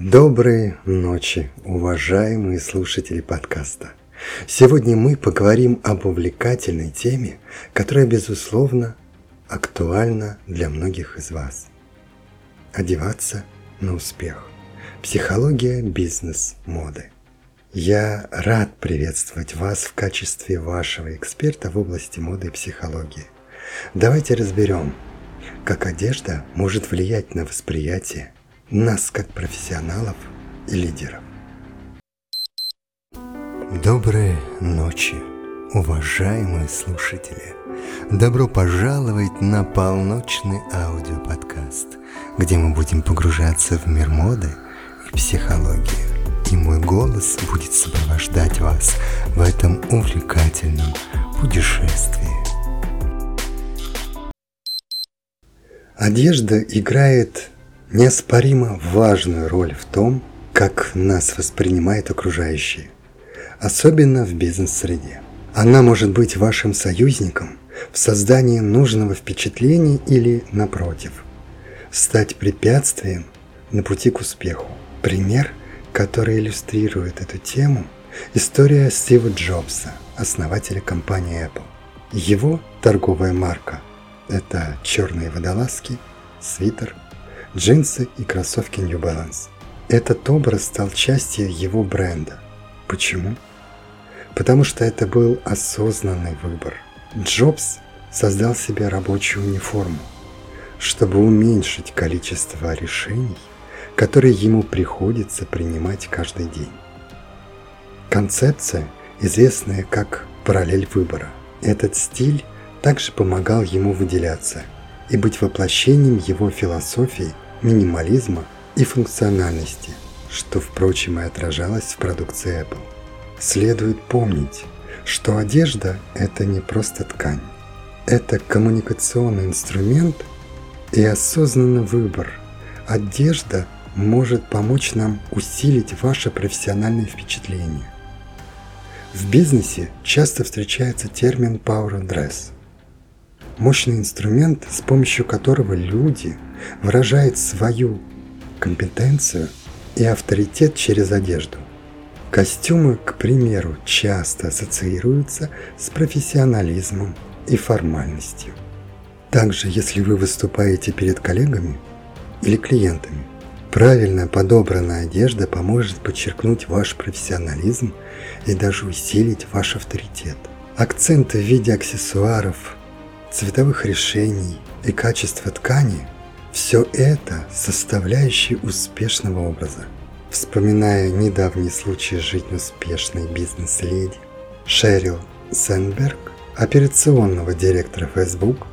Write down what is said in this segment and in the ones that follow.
Доброй ночи, уважаемые слушатели подкаста. Сегодня мы поговорим об увлекательной теме, которая, безусловно, актуальна для многих из вас. Одеваться на успех. Психология бизнес-моды. Я рад приветствовать вас в качестве вашего эксперта в области моды и психологии. Давайте разберем, как одежда может влиять на восприятие нас как профессионалов и лидеров. Доброй ночи, уважаемые слушатели! Добро пожаловать на полночный аудиоподкаст, где мы будем погружаться в мир моды и психологии. И мой голос будет сопровождать вас в этом увлекательном путешествии. Одежда играет неоспоримо важную роль в том, как нас воспринимают окружающие, особенно в бизнес-среде. Она может быть вашим союзником в создании нужного впечатления или, напротив, стать препятствием на пути к успеху. Пример, который иллюстрирует эту тему – история Стива Джобса, основателя компании Apple. Его торговая марка – это черные водолазки, свитер – джинсы и кроссовки New Balance. Этот образ стал частью его бренда. Почему? Потому что это был осознанный выбор. Джобс создал себе рабочую униформу, чтобы уменьшить количество решений, которые ему приходится принимать каждый день. Концепция, известная как параллель выбора. Этот стиль также помогал ему выделяться и быть воплощением его философии – минимализма и функциональности, что, впрочем, и отражалось в продукции Apple. Следует помнить, что одежда – это не просто ткань. Это коммуникационный инструмент и осознанный выбор. Одежда может помочь нам усилить ваше профессиональное впечатление. В бизнесе часто встречается термин «power dress» – мощный инструмент, с помощью которого люди – выражает свою компетенцию и авторитет через одежду. Костюмы, к примеру, часто ассоциируются с профессионализмом и формальностью. Также, если вы выступаете перед коллегами или клиентами, правильно подобранная одежда поможет подчеркнуть ваш профессионализм и даже усилить ваш авторитет. Акценты в виде аксессуаров, цветовых решений и качества ткани – все это составляющие успешного образа. Вспоминая недавний случай жизни успешной бизнес-леди Шерил Сенберг, операционного директора Facebook,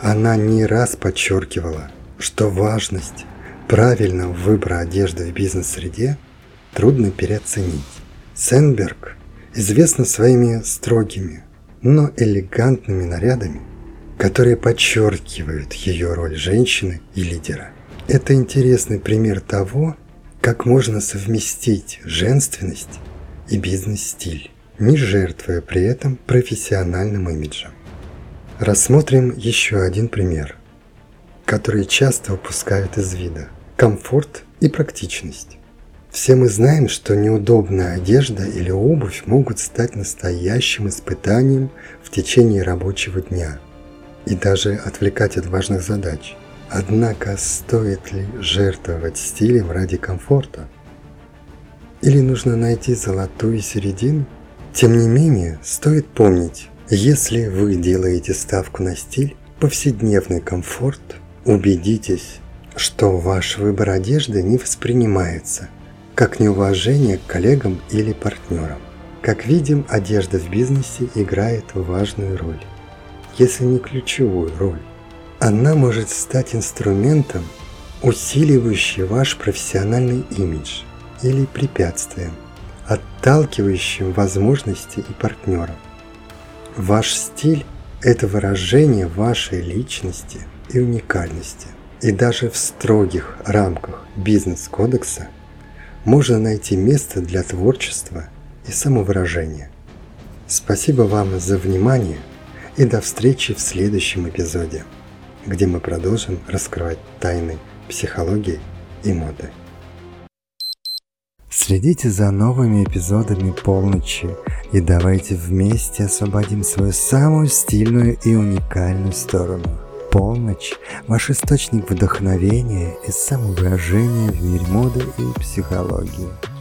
она не раз подчеркивала, что важность правильного выбора одежды в бизнес-среде трудно переоценить. Сенберг известна своими строгими, но элегантными нарядами, которые подчеркивают ее роль женщины и лидера. Это интересный пример того, как можно совместить женственность и бизнес-стиль, не жертвуя при этом профессиональным имиджем. Рассмотрим еще один пример, который часто упускают из вида – комфорт и практичность. Все мы знаем, что неудобная одежда или обувь могут стать настоящим испытанием в течение рабочего дня – и даже отвлекать от важных задач. Однако стоит ли жертвовать стилем ради комфорта? Или нужно найти золотую середину? Тем не менее, стоит помнить, если вы делаете ставку на стиль, повседневный комфорт, убедитесь, что ваш выбор одежды не воспринимается как неуважение к коллегам или партнерам. Как видим, одежда в бизнесе играет важную роль если не ключевую роль. Она может стать инструментом, усиливающим ваш профессиональный имидж или препятствием, отталкивающим возможности и партнеров. Ваш стиль – это выражение вашей личности и уникальности. И даже в строгих рамках бизнес-кодекса можно найти место для творчества и самовыражения. Спасибо вам за внимание – и до встречи в следующем эпизоде, где мы продолжим раскрывать тайны психологии и моды. Следите за новыми эпизодами полночи и давайте вместе освободим свою самую стильную и уникальную сторону. Полночь – ваш источник вдохновения и самовыражения в мире моды и психологии.